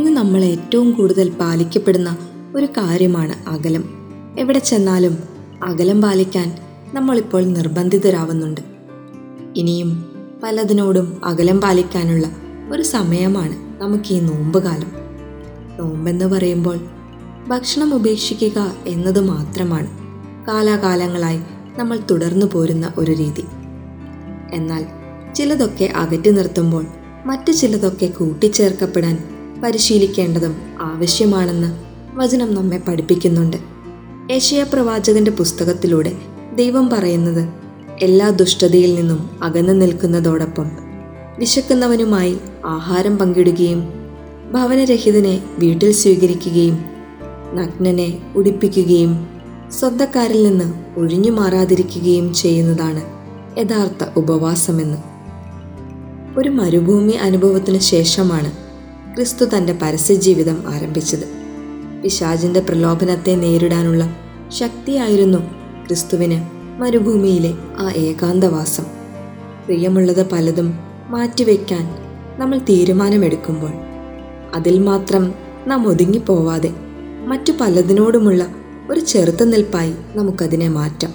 നമ്മൾ ഏറ്റവും കൂടുതൽ പാലിക്കപ്പെടുന്ന ഒരു കാര്യമാണ് അകലം. എവിടെ ചെന്നാലും അകലം പാലിക്കാൻ നമ്മളിപ്പോൾ നിർബന്ധിതരാവുന്നുണ്ട്. ഇനിയും പലതിനോടും അകലം പാലിക്കാനുള്ള ഒരു സമയമാണ് നമുക്ക് ഈ നോമ്പ് കാലം നോമ്പെന്ന് പറയുമ്പോൾ ഭക്ഷണം ഉപേക്ഷിക്കുക എന്നത് മാത്രമാണ് കാലാകാലങ്ങളായി നമ്മൾ തുടർന്നു പോരുന്ന ഒരു രീതി. എന്നാൽ ചിലതൊക്കെ അകറ്റി നിർത്തുമ്പോൾ മറ്റു ചിലതൊക്കെ കൂട്ടിച്ചേർക്കപ്പെടാൻ പരിശീലിക്കേണ്ടതും ആവശ്യമാണെന്ന് വചനം നമ്മെ പഠിപ്പിക്കുന്നുണ്ട്. ഏഷ്യ പ്രവാചകന്റെ പുസ്തകത്തിലൂടെ ദൈവം പറയുന്നത് എല്ലാ ദുഷ്ടതയിൽ നിന്നും അകന്നു നിൽക്കുന്നതോടൊപ്പം വിശക്കുന്നവനുമായി ആഹാരം പങ്കിടുകയും ഭവനരഹിതനെ വീട്ടിൽ സ്വീകരിക്കുകയും നഗ്നനെ ഉടിപ്പിക്കുകയും സ്വന്തക്കാരിൽ നിന്ന് ഒഴിഞ്ഞു മാറാതിരിക്കുകയും ചെയ്യുന്നതാണ് യഥാർത്ഥ ഉപവാസമെന്ന്. ഒരു മരുഭൂമി അനുഭവത്തിന് ശേഷമാണ് ക്രിസ്തു തന്റെ പരസ്യജീവിതം ആരംഭിച്ചത്. പിശാജിന്റെ പ്രലോഭനത്തെ നേരിടാനുള്ള ശക്തിയായിരുന്നു ക്രിസ്തുവിന് മരുഭൂമിയിലെ ആ ഏകാന്തവാസം. പ്രിയമുള്ളത് പലതും മാറ്റിവെക്കാൻ നമ്മൾ തീരുമാനമെടുക്കുമ്പോൾ അതിൽ മാത്രം നാം ഒതുങ്ങിപ്പോവാതെ മറ്റു പലതിനോടുമുള്ള ഒരു ചെറുത്തുനിൽപ്പായി നമുക്കതിനെ മാറ്റാം.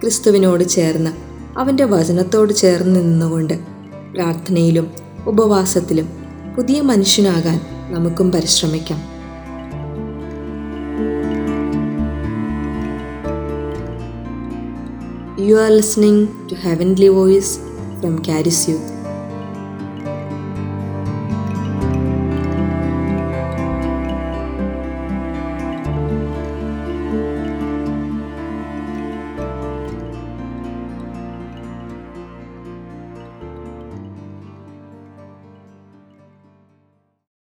ക്രിസ്തുവിനോട് ചേർന്ന് അവന്റെ വചനത്തോട് ചേർന്ന് നിന്നുകൊണ്ട് പ്രാർത്ഥനയിലും ഉപവാസത്തിലും പുതിയ മനുഷ്യനാകാൻ നമുക്കും പരിശ്രമിക്കാം. You are listening to heavenly voice from Charis youth